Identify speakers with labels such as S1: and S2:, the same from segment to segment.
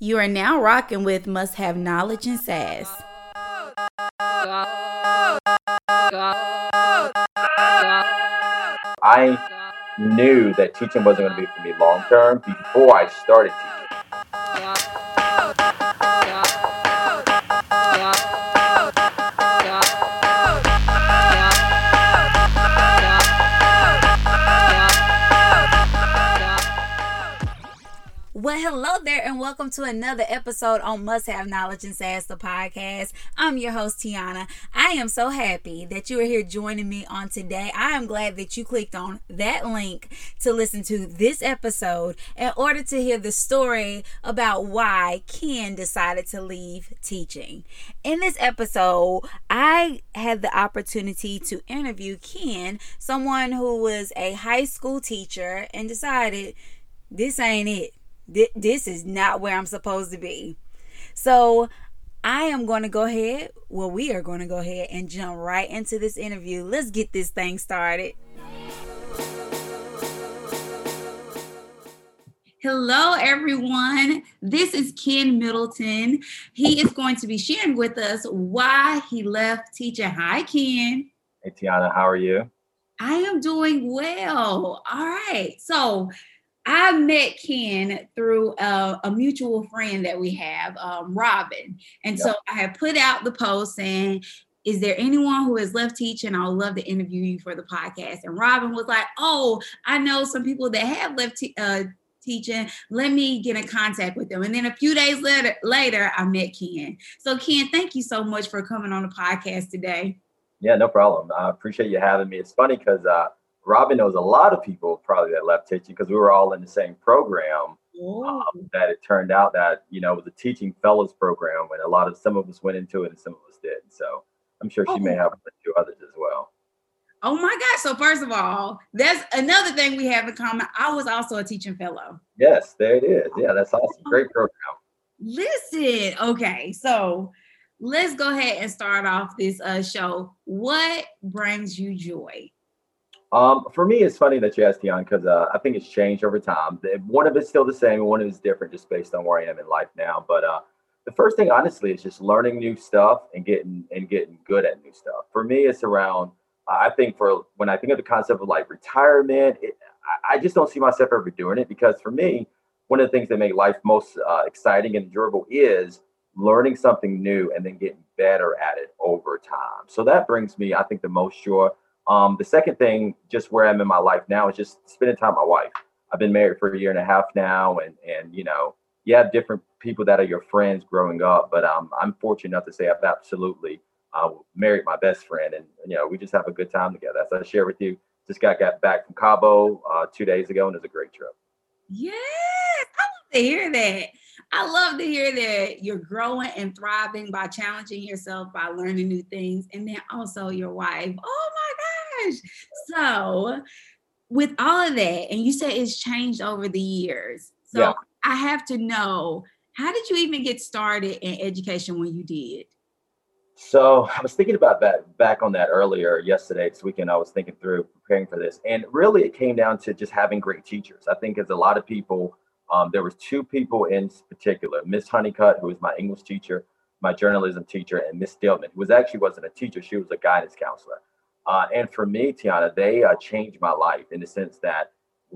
S1: You are now rocking with Must Have Knowledge and Sass.
S2: I knew that teaching wasn't going to be for me long term before I started teaching.
S1: Well, hello there, and welcome to another episode on Must Have Knowledge and Sass, the podcast. I'm your host, Tiana. I am so happy that you are here joining me on today. I am glad that you clicked on that link to listen to this episode in order to hear the story about why Ken decided to leave teaching. In this episode, I had the opportunity to interview Ken, someone who was a high school teacher, and decided this ain't it this is not where I'm supposed to be. So I am going to go ahead. Well, we are going to go ahead and jump right into this interview. Let's get this thing started. Hello, everyone. This is Ken Middleton. He is going to be sharing with us why he left teaching. Hi, Ken.
S2: Hey, Tiana, how are you?
S1: I am doing well. All right. So, I met Ken through a, a, mutual friend that we have, um, Robin. And yep. so I had put out the post saying, is there anyone who has left teaching? I would love to interview you for the podcast. And Robin was like, oh, I know some people that have left te- uh, teaching. Let me get in contact with them. And then a few days later, later, I met Ken. So Ken, thank you so much for coming on the podcast today.
S2: Yeah, no problem. I appreciate you having me. It's funny because uh, Robin knows a lot of people probably that left teaching because we were all in the same program. Um, that it turned out that you know it was a teaching fellows program, and a lot of some of us went into it and some of us did. So I'm sure she oh. may have a few others as well.
S1: Oh my gosh! So first of all, that's another thing we have in common. I was also a teaching fellow.
S2: Yes, there it is. Yeah, that's awesome. Great program.
S1: Listen, okay, so let's go ahead and start off this uh, show. What brings you joy?
S2: Um, for me, it's funny that you asked Tiana because uh, I think it's changed over time. One of it's still the same, one of it's different just based on where I am in life now. But uh, the first thing, honestly, is just learning new stuff and getting and getting good at new stuff. For me, it's around. I think for when I think of the concept of like retirement, it, I just don't see myself ever doing it because for me, one of the things that make life most uh, exciting and enjoyable is learning something new and then getting better at it over time. So that brings me, I think, the most joy. Um, the second thing, just where I'm in my life now, is just spending time with my wife. I've been married for a year and a half now, and and you know, you have different people that are your friends growing up, but um, I'm fortunate enough to say I've absolutely uh, married my best friend, and you know, we just have a good time together. As I share with you, just got got back from Cabo uh, two days ago, and it was a great trip.
S1: Yes, I love to hear that. I love to hear that you're growing and thriving by challenging yourself, by learning new things, and then also your wife. Oh my gosh. So, with all of that, and you said it's changed over the years. So, yeah. I have to know how did you even get started in education when you did?
S2: So I was thinking about that back on that earlier yesterday, this weekend. I was thinking through preparing for this, and really it came down to just having great teachers. I think as a lot of people um, there was two people in particular, Miss Honeycutt, who was my English teacher, my journalism teacher, and Miss Stillman, who was actually wasn't a teacher, she was a guidance counselor. Uh, and for me, Tiana, they uh, changed my life in the sense that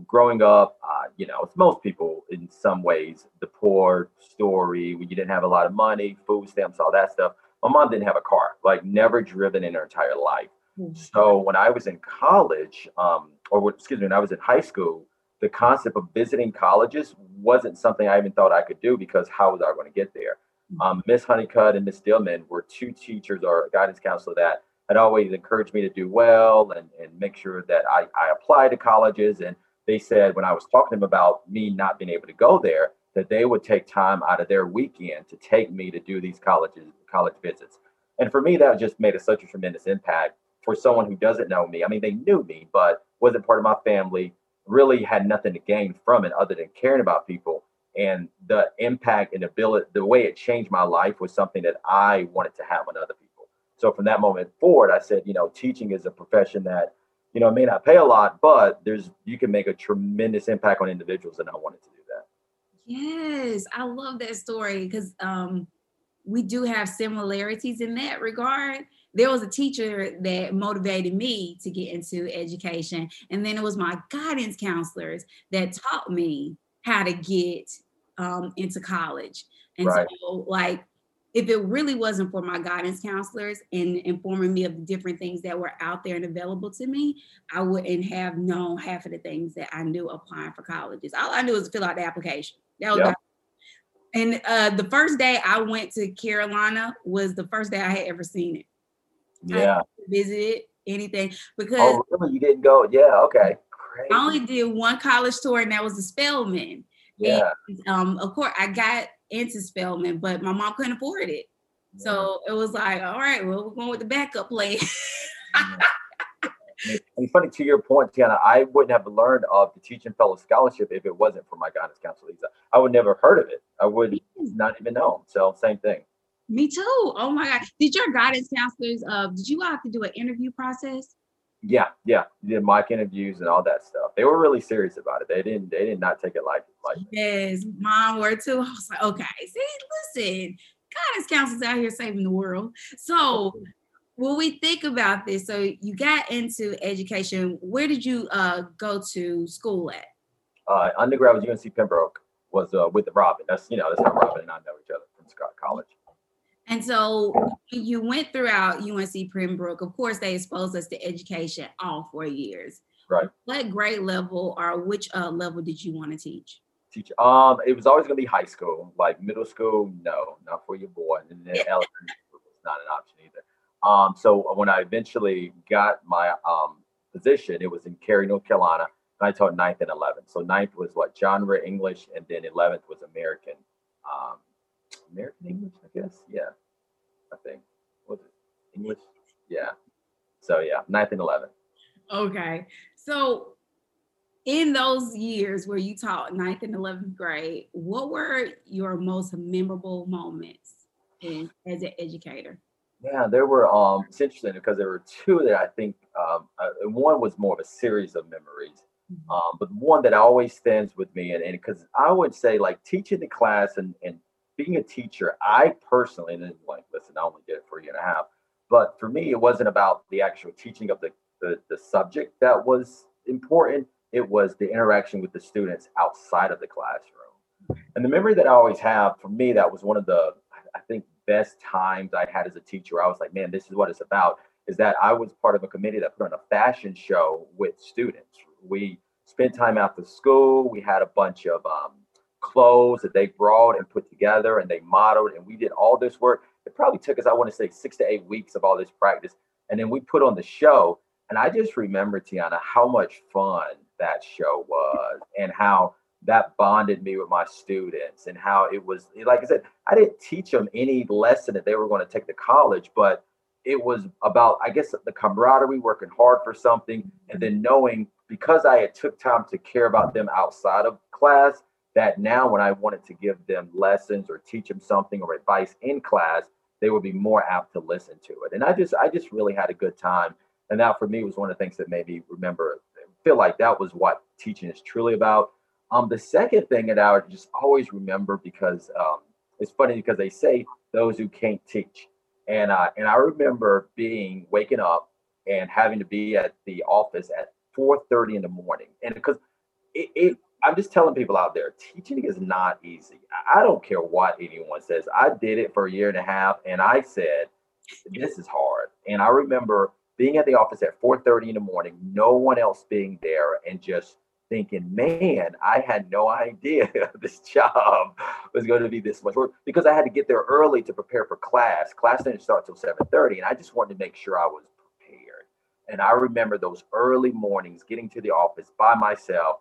S2: growing up, uh, you know, it's most people in some ways, the poor story, when you didn't have a lot of money, food stamps, all that stuff. My mom didn't have a car, like never driven in her entire life. Mm-hmm. So when I was in college, um, or excuse me, when I was in high school, the concept of visiting colleges wasn't something I even thought I could do because how was I going to get there? Mm-hmm. Um, Miss Honeycutt and Miss Stillman were two teachers or guidance counselor that had always encouraged me to do well and, and make sure that I, I applied to colleges. And they said when I was talking to them about me not being able to go there, that they would take time out of their weekend to take me to do these colleges, college visits. And for me, that just made a, such a tremendous impact for someone who doesn't know me. I mean, they knew me, but wasn't part of my family, really had nothing to gain from it other than caring about people. And the impact and ability, the way it changed my life was something that I wanted to have on other people. So from that moment forward, I said, you know, teaching is a profession that, you know, may not pay a lot, but there's you can make a tremendous impact on individuals, and I wanted to do that.
S1: Yes, I love that story because um, we do have similarities in that regard. There was a teacher that motivated me to get into education, and then it was my guidance counselors that taught me how to get um, into college. And right. so, like, if it really wasn't for my guidance counselors and informing me of the different things that were out there and available to me, I wouldn't have known half of the things that I knew applying for colleges. All I knew was fill out the application. That was yep. and uh, the first day I went to Carolina was the first day I had ever seen it.
S2: Yeah.
S1: visit anything because
S2: oh, really? you didn't go. Yeah, okay.
S1: Crazy. I only did one college tour, and that was the Spelman.
S2: Yeah.
S1: And, um, of course, I got into Spelman, but my mom couldn't afford it. So it was like, all right, well, we're going with the backup plan.
S2: and funny to your point, Tiana, I wouldn't have learned of the teaching fellow scholarship if it wasn't for my guidance counselor, Lisa. I would never heard of it. I would not even know. So same thing.
S1: Me too. Oh my God. Did your guidance counselors, uh, did you all have to do an interview process?
S2: Yeah, yeah. Did mock interviews and all that stuff. They were really serious about it. They didn't they did not take it like like
S1: Yes, mom were too. I was like, okay, see, listen, guidance counselors out here saving the world. So when we think about this, so you got into education. Where did you uh, go to school at?
S2: Uh, undergrad was UNC Pembroke. Was uh, with Robin. That's you know that's how Robin and I know each other from Scott College.
S1: And so you went throughout UNC Pembroke. Of course, they exposed us to education all four years.
S2: Right.
S1: What grade level or which uh, level did you want to teach?
S2: Teach. Um, it was always going to be high school. Like middle school, no, not for your boy. And then elementary was not an option either. Um, so when I eventually got my um, position, it was in Cary, North Carolina. And I taught ninth and 11th. So ninth was what genre English, and then 11th was American, um, American English, I guess. Yeah, I think. Was it English? Yeah. So yeah, ninth and 11th.
S1: Okay. So in those years where you taught ninth and 11th grade, what were your most memorable moments in, as an educator?
S2: Yeah, there were. Um, it's interesting because there were two that I think. Um, uh, one was more of a series of memories, mm-hmm. um, but one that always stands with me, and because I would say like teaching the class and and being a teacher, I personally, then like, listen, I only did it for a year and a half, but for me, it wasn't about the actual teaching of the the, the subject that was important. It was the interaction with the students outside of the classroom, and the memory that I always have for me that was one of the I think best times I had as a teacher. I was like, man, this is what it's about. Is that I was part of a committee that put on a fashion show with students. We spent time after school. We had a bunch of um, clothes that they brought and put together, and they modeled, and we did all this work. It probably took us, I want to say, six to eight weeks of all this practice, and then we put on the show. And I just remember, Tiana, how much fun that show was, and how that bonded me with my students and how it was like I said, I didn't teach them any lesson that they were going to take to college, but it was about I guess the camaraderie, working hard for something, and then knowing because I had took time to care about them outside of class, that now when I wanted to give them lessons or teach them something or advice in class, they would be more apt to listen to it. And I just I just really had a good time. And that for me was one of the things that made me remember, feel like that was what teaching is truly about um, the second thing that I would just always remember because um, it's funny because they say those who can't teach, and uh, and I remember being waking up and having to be at the office at 4:30 in the morning, and because it, it I'm just telling people out there, teaching is not easy. I don't care what anyone says. I did it for a year and a half, and I said, "This is hard." And I remember being at the office at 4:30 in the morning, no one else being there, and just thinking, man, I had no idea this job was going to be this much work because I had to get there early to prepare for class. Class didn't start till 7:30, and I just wanted to make sure I was prepared. And I remember those early mornings getting to the office by myself,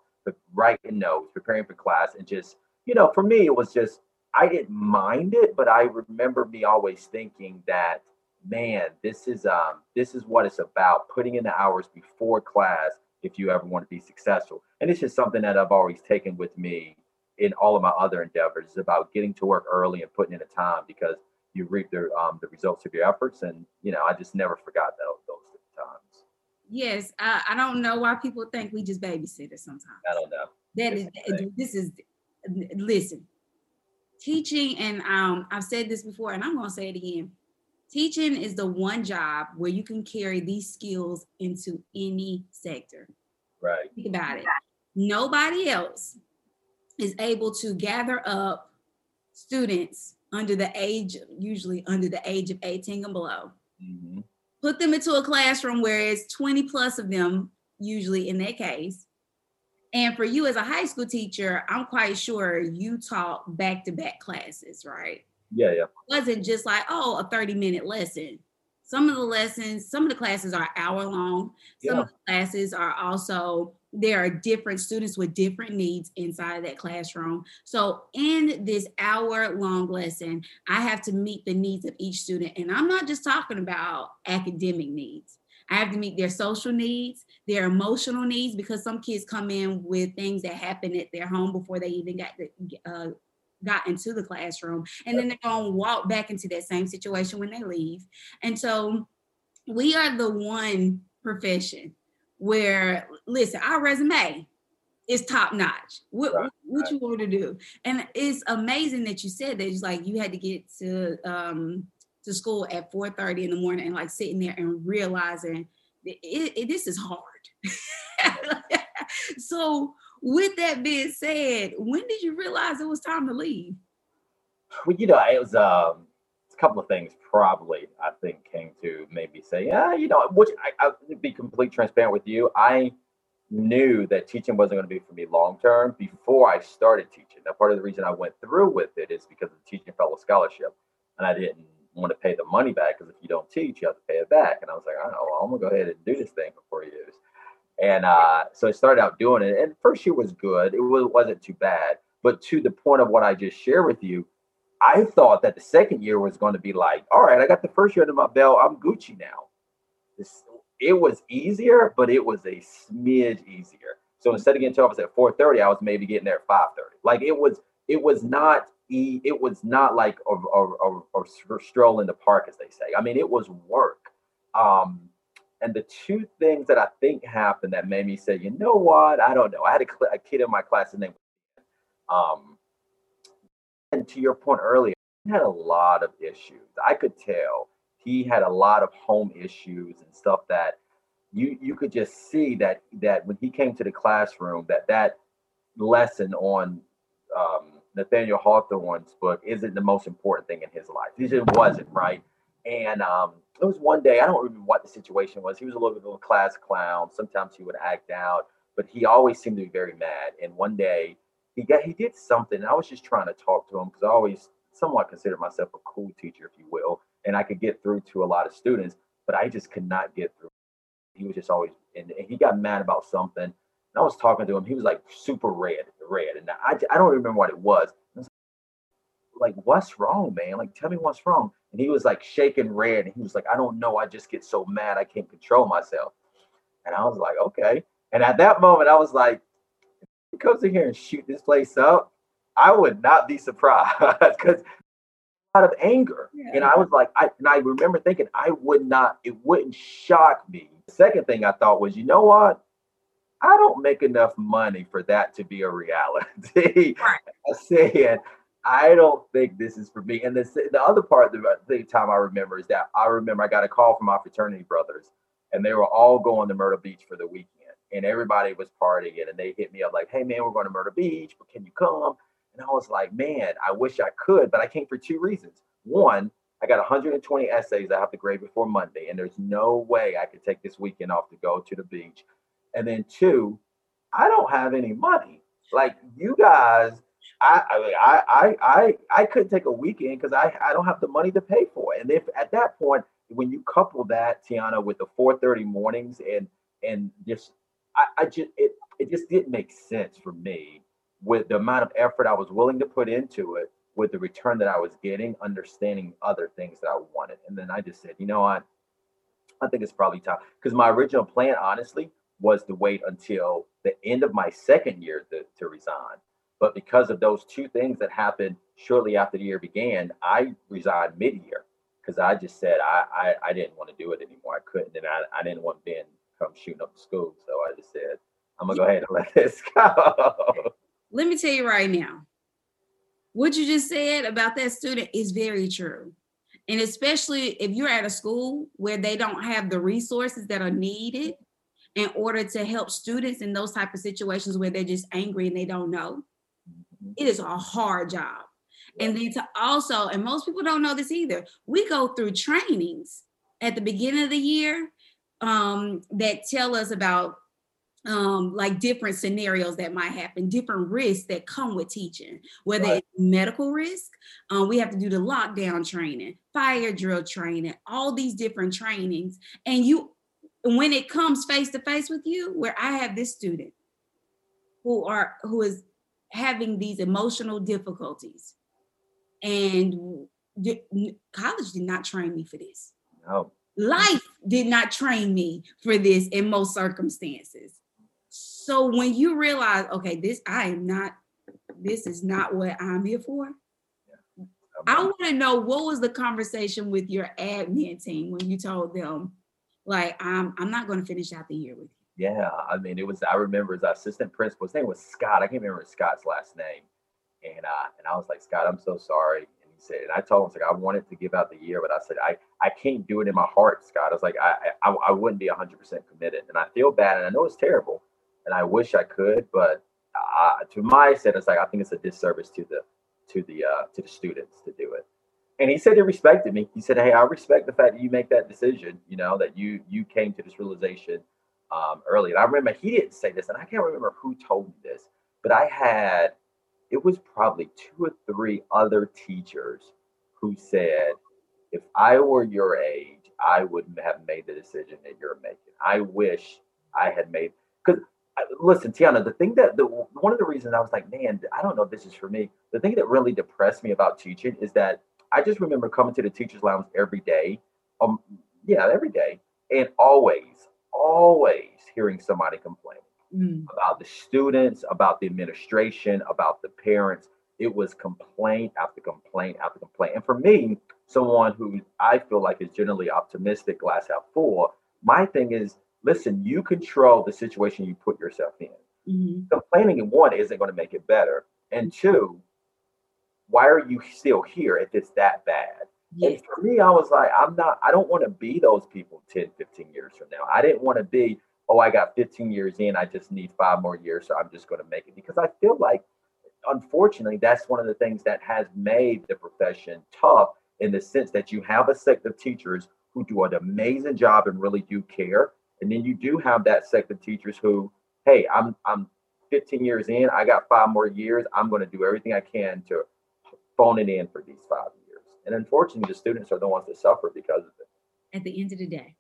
S2: writing notes, preparing for class, and just, you know, for me, it was just I didn't mind it, but I remember me always thinking that, man, this is um this is what it's about, putting in the hours before class if you ever want to be successful. And it's just something that I've always taken with me in all of my other endeavors. It's about getting to work early and putting in the time because you reap the um, the results of your efforts. And you know, I just never forgot those those.
S1: Yes, I, I don't know why people think we just babysitters sometimes.
S2: I don't know.
S1: That is, this is listen, teaching, and um, I've said this before, and I'm going to say it again. Teaching is the one job where you can carry these skills into any sector.
S2: Right.
S1: Think about it. Nobody else is able to gather up students under the age, usually under the age of 18 and below, mm-hmm. Put them into a classroom where it's 20 plus of them, usually in that case. And for you as a high school teacher, I'm quite sure you taught back to back classes, right?
S2: Yeah, yeah. It
S1: wasn't just like, oh, a 30 minute lesson. Some of the lessons, some of the classes are hour long. Some yeah. of the classes are also there are different students with different needs inside of that classroom. So, in this hour long lesson, I have to meet the needs of each student. And I'm not just talking about academic needs, I have to meet their social needs, their emotional needs, because some kids come in with things that happen at their home before they even got the, uh, got into the classroom. And then they're going to walk back into that same situation when they leave. And so, we are the one profession where listen, our resume is top notch. What right, what right. you want to do? And it's amazing that you said that. It's like you had to get to um to school at 4:30 in the morning and like sitting there and realizing it, it, this is hard. so with that being said, when did you realize it was time to leave?
S2: Well, you know, it was um a couple of things probably I think came to maybe say, yeah, you know, which I, I be complete transparent with you. I knew that teaching wasn't going to be for me long term before I started teaching. Now, part of the reason I went through with it is because of the teaching fellow scholarship, and I didn't want to pay the money back because if you don't teach, you have to pay it back. And I was like, oh, well, I'm gonna go ahead and do this thing for four years. And uh, so I started out doing it, and first year was good. It was, wasn't too bad, but to the point of what I just shared with you, I thought that the second year was going to be like, all right, I got the first year under my belt. I'm Gucci now. This, it was easier, but it was a smidge easier. So instead of getting to office at 4:30, I was maybe getting there at 5:30. Like it was, it was not e, it was not like a, a, a, a stroll in the park, as they say. I mean, it was work. Um, and the two things that I think happened that made me say, you know what, I don't know. I had a, a kid in my class, and name um, and to your point earlier, had a lot of issues. I could tell he had a lot of home issues and stuff that you you could just see that that when he came to the classroom that that lesson on um, Nathaniel Hawthorne's book isn't the most important thing in his life. It just wasn't right. And um, it was one day I don't remember what the situation was. He was a little bit of a class clown. Sometimes he would act out, but he always seemed to be very mad. And one day he got he did something. I was just trying to talk to him because I always somewhat consider myself a cool teacher, if you will, and I could get through to a lot of students, but I just could not get through. He was just always and, he got mad about something. And I was talking to him. He was like super red, red, and I I don't remember what it was. was like, what's wrong, man? Like, tell me what's wrong. And he was like shaking red, and he was like, I don't know. I just get so mad, I can't control myself. And I was like, okay. And at that moment, I was like, he comes in here and shoot this place up, I would not be surprised because out of anger. Yeah. And I was like, I and I remember thinking I would not, it wouldn't shock me. The second thing I thought was, you know what? I don't make enough money for that to be a reality. Right. I said, I don't think this is for me. And the, the other part, the, the time I remember is that I remember I got a call from my fraternity brothers, and they were all going to Myrtle Beach for the weekend and everybody was partying and they hit me up like, hey man, we're going to Myrtle Beach, but can you come? And I was like, man, I wish I could, but I can't for two reasons. One, I got 120 essays I have to grade before Monday, and there's no way I could take this weekend off to go to the beach. And then two, I don't have any money. Like you guys, I I I I I couldn't take a weekend because I I don't have the money to pay for it. And if at that point, when you couple that, Tiana, with the 4:30 mornings and and just I, I just it it just didn't make sense for me with the amount of effort I was willing to put into it, with the return that I was getting, understanding other things that I wanted. And then I just said, you know what? I think it's probably time. Because my original plan, honestly, was to wait until the end of my second year to, to resign. But because of those two things that happened shortly after the year began, I resigned mid-year because I just said I, I, I didn't want to do it anymore. I couldn't, and I, I didn't want Ben come shooting up the school. So I just said, I'm gonna go ahead and let this go.
S1: Let me tell you right now, what you just said about that student is very true. And especially if you're at a school where they don't have the resources that are needed in order to help students in those type of situations where they're just angry and they don't know, it is a hard job. And then to also, and most people don't know this either, we go through trainings at the beginning of the year um, that tell us about um, like different scenarios that might happen, different risks that come with teaching, whether right. it's medical risk, um, we have to do the lockdown training, fire drill training, all these different trainings. And you, when it comes face to face with you, where I have this student who are who is having these emotional difficulties, and college did not train me for this.
S2: No.
S1: Life did not train me for this in most circumstances. So when you realize, okay, this I am not, this is not what I'm here for. I want to know what was the conversation with your admin team when you told them, like, I'm I'm not going to finish out the year with
S2: you. Yeah, I mean, it was. I remember his assistant principal. His name was Scott. I can't remember Scott's last name. And uh, and I was like, Scott, I'm so sorry. And he said, and I told him, like, I wanted to give out the year, but I said, I I can't do it in my heart, Scott. I was like, I I, I wouldn't be 100 percent committed, and I feel bad, and I know it's terrible and I wish I could, but to my set, it's like I think it's a disservice to the to the uh, to the students to do it. And he said he respected me. He said, "Hey, I respect the fact that you make that decision. You know that you you came to this realization um, early." And I remember he didn't say this, and I can't remember who told me this, but I had it was probably two or three other teachers who said, "If I were your age, I wouldn't have made the decision that you're making. I wish I had made." Because listen, Tiana, the thing that the one of the reasons I was like, man, I don't know if this is for me. The thing that really depressed me about teaching is that I just remember coming to the teachers' lounge every day. Um, yeah, every day, and always, always hearing somebody complain mm. about the students, about the administration, about the parents. It was complaint after complaint after complaint. And for me, someone who I feel like is generally optimistic, glass half full, my thing is listen, you control the situation you put yourself in. Mm-hmm. Complaining in one isn't going to make it better. And two, why are you still here if it's that bad? And for me, I was like, I'm not, I don't want to be those people 10, 15 years from now. I didn't want to be, oh, I got 15 years in, I just need five more years, so I'm just going to make it. Because I feel like, unfortunately, that's one of the things that has made the profession tough in the sense that you have a sect of teachers who do an amazing job and really do care. And then you do have that sect of teachers who, hey, I'm I'm 15 years in, I got five more years. I'm going to do everything I can to phone it in for these five years. And unfortunately, the students are the ones that suffer because of it.
S1: At the end of the day,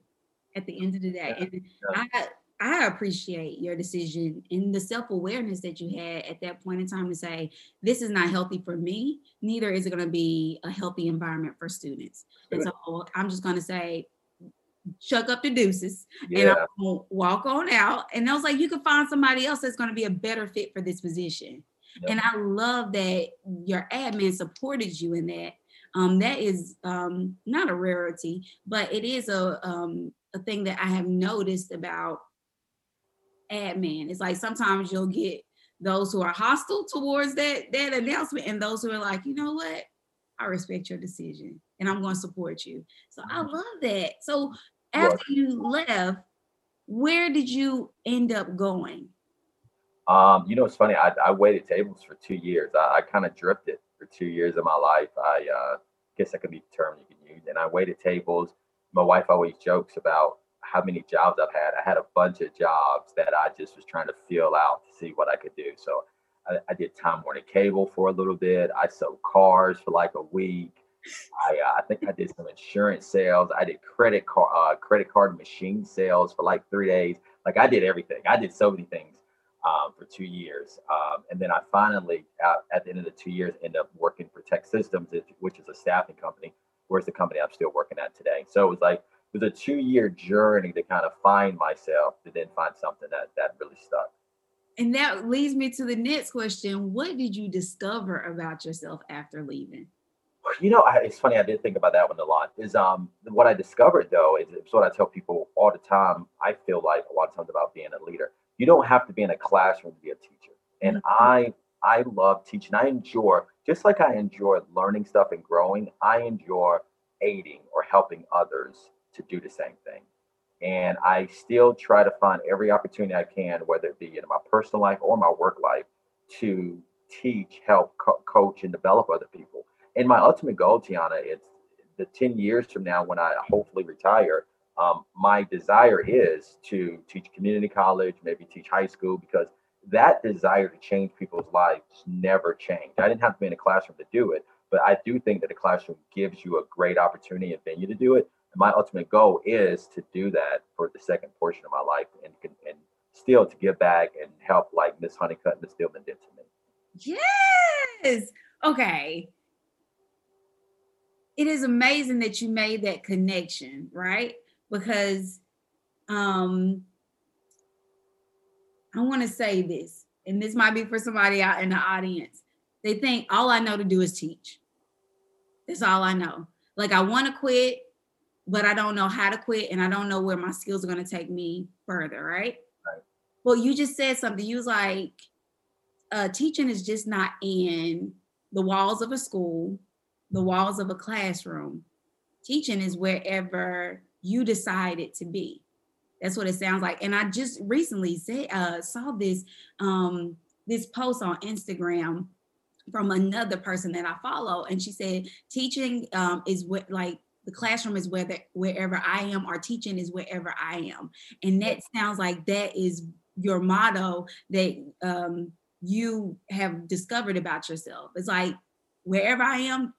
S1: at the end of the day, yeah. and yeah. I I appreciate your decision and the self awareness that you had at that point in time to say, this is not healthy for me, neither is it going to be a healthy environment for students. And so I'm just going to say, chuck up the deuces yeah. and I'm gonna walk on out. And I was like, you can find somebody else that's going to be a better fit for this position. Yep. And I love that your admin supported you in that. Um, that is um, not a rarity, but it is a um, a thing that I have noticed about admin. It's like sometimes you'll get those who are hostile towards that that announcement, and those who are like, you know what, I respect your decision, and I'm going to support you. So I mm-hmm. love that. So after you left, where did you end up going?
S2: Um, you know, it's funny. I, I waited tables for two years. I, I kind of drifted for two years of my life. I uh, guess that could be the term you can use. And I waited tables. My wife always jokes about how many jobs I've had. I had a bunch of jobs that I just was trying to fill out to see what I could do. So I, I did Time Warner Cable for a little bit. I sold cars for like a week. I, uh, I think I did some insurance sales. I did credit card uh, credit card machine sales for like three days. Like I did everything. I did so many things um, for two years, um, and then I finally, uh, at the end of the two years, ended up working for TEKsystems, which is a staffing company. Where's the company I'm still working at today? So it was like it was a two year journey to kind of find myself, to then find something that that really stuck.
S1: And that leads me to the next question: What did you discover about yourself after leaving?
S2: You know, I, it's funny. I did think about that one a lot. Is um what I discovered though is it's what I tell people all the time. I feel like a lot of times about being a leader. You don't have to be in a classroom to be a teacher. And mm-hmm. I I love teaching. I enjoy, just like I enjoy learning stuff and growing, I enjoy aiding or helping others to do the same thing. And I still try to find every opportunity I can, whether it be in my personal life or my work life, to teach, help, co- coach, and develop other people. And my ultimate goal, Tiana, it's the 10 years from now when I hopefully retire. Um, my desire is to teach community college, maybe teach high school, because that desire to change people's lives never changed. I didn't have to be in a classroom to do it, but I do think that the classroom gives you a great opportunity and venue to do it. And my ultimate goal is to do that for the second portion of my life and, and still to give back and help like Miss Honeycutt and Miss Stillman did to
S1: me. Yes. Okay. It is amazing that you made that connection, right? Because um I want to say this, and this might be for somebody out in the audience. They think all I know to do is teach. That's all I know. Like I want to quit, but I don't know how to quit, and I don't know where my skills are going to take me further. Right? Right. Well, you just said something. You was like, uh, teaching is just not in the walls of a school, the walls of a classroom. Teaching is wherever you decide it to be. That's what it sounds like. And I just recently say, uh, saw this um, this post on Instagram from another person that I follow, and she said teaching um, is what like the classroom is where the, wherever I am, or teaching is wherever I am, and that sounds like that is your motto that um, you have discovered about yourself. It's like wherever I am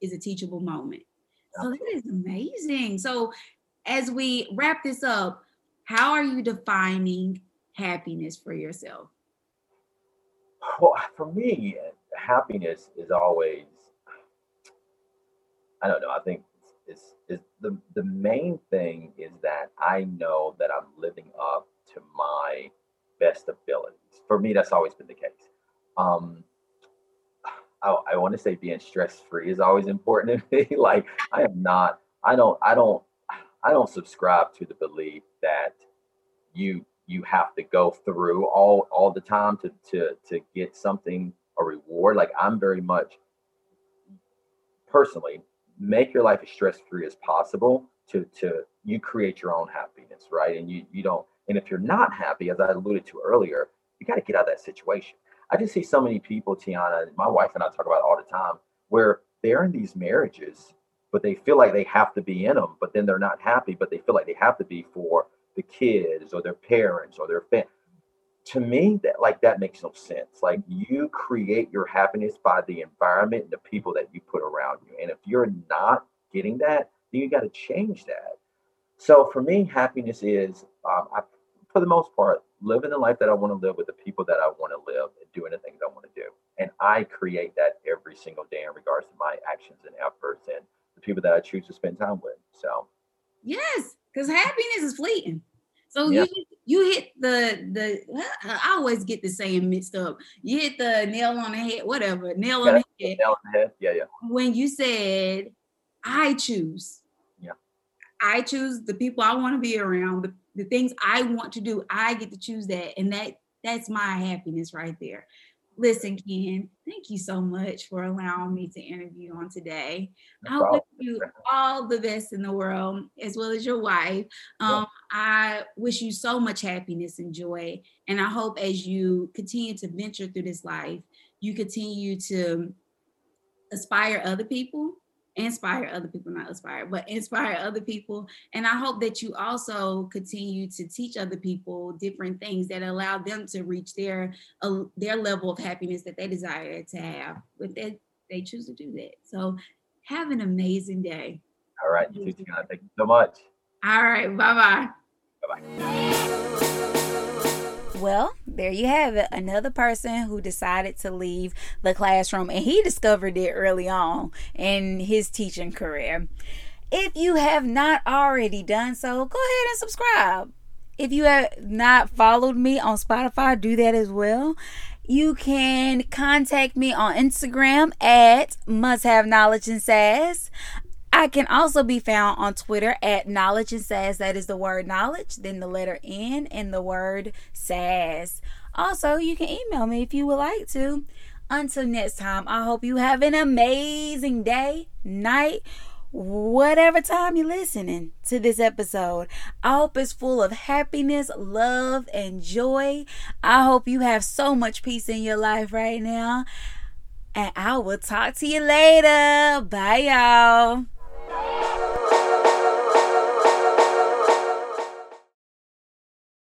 S1: is a teachable moment. So that is amazing. So as we wrap this up, how are you defining happiness for yourself?
S2: Well, for me, happiness is always, I don't know, I think it's, it's the, the main thing is that I know that I'm living up to my best abilities. For me, that's always been the case. Um, I, I want to say being stress free is always important to me. like I am not, I don't, I don't, I don't subscribe to the belief that you you have to go through all all the time to to to get something a reward. Like I'm very much personally make your life as stress free as possible to to you create your own happiness, right? And you you don't and if you're not happy, as I alluded to earlier, you got to get out of that situation. I just see so many people, Tiana, my wife and I talk about all the time, where they're in these marriages but they feel like they have to be in them, but then they're not happy, but they feel like they have to be for the kids or their parents or their family. To me, that like that makes no sense. Like you create your happiness by the environment and the people that you put around you. And if you're not getting that, then you got to change that. So for me, happiness is, um, I, for the most part, living the life that I want to live with the people that I want to live and doing the things I want to do. And I create that every single day in regards to my actions and efforts and the people that I choose to spend time with. So
S1: yes, because happiness is fleeting. So you you hit the the I always get the saying mixed up. You hit the nail on the head, whatever nail on the head.
S2: Nail on the head. Yeah, yeah.
S1: When you said, "I choose,"
S2: yeah,
S1: I choose the people I want to be around, the, the things I want to do. I get to choose that, and that that's my happiness right there. Listen, Ken, thank you so much for allowing me to interview on today. No I wish you all the best in the world, as well as your wife. Um, I wish you so much happiness and joy. And I hope as you continue to venture through this life, you continue to aspire other people inspire other people, not aspire, but inspire other people. And I hope that you also continue to teach other people different things that allow them to reach their uh, their level of happiness that they desire to have, but they they choose to do that. So have an amazing day.
S2: All right, you too, Thank you so much.
S1: All right, bye bye.
S2: Bye bye.
S3: Well, there you have it. Another person who decided to leave the classroom, and he discovered it early on in his teaching career. If you have not already done so, go ahead and subscribe. If you have not followed me on Spotify, do that as well. You can contact me on Instagram at must have knowledge and sass. I can also be found on Twitter at knowledge and sass. That is the word knowledge, then the letter N and the word sass.
S1: Also, you can email me if you would like to. Until next time, I hope you have an amazing day, night, whatever time you're listening to this episode. I hope it's full of happiness, love, and joy. I hope you have so much peace in your life right now. And I will talk to you later. Bye, y'all. Bye.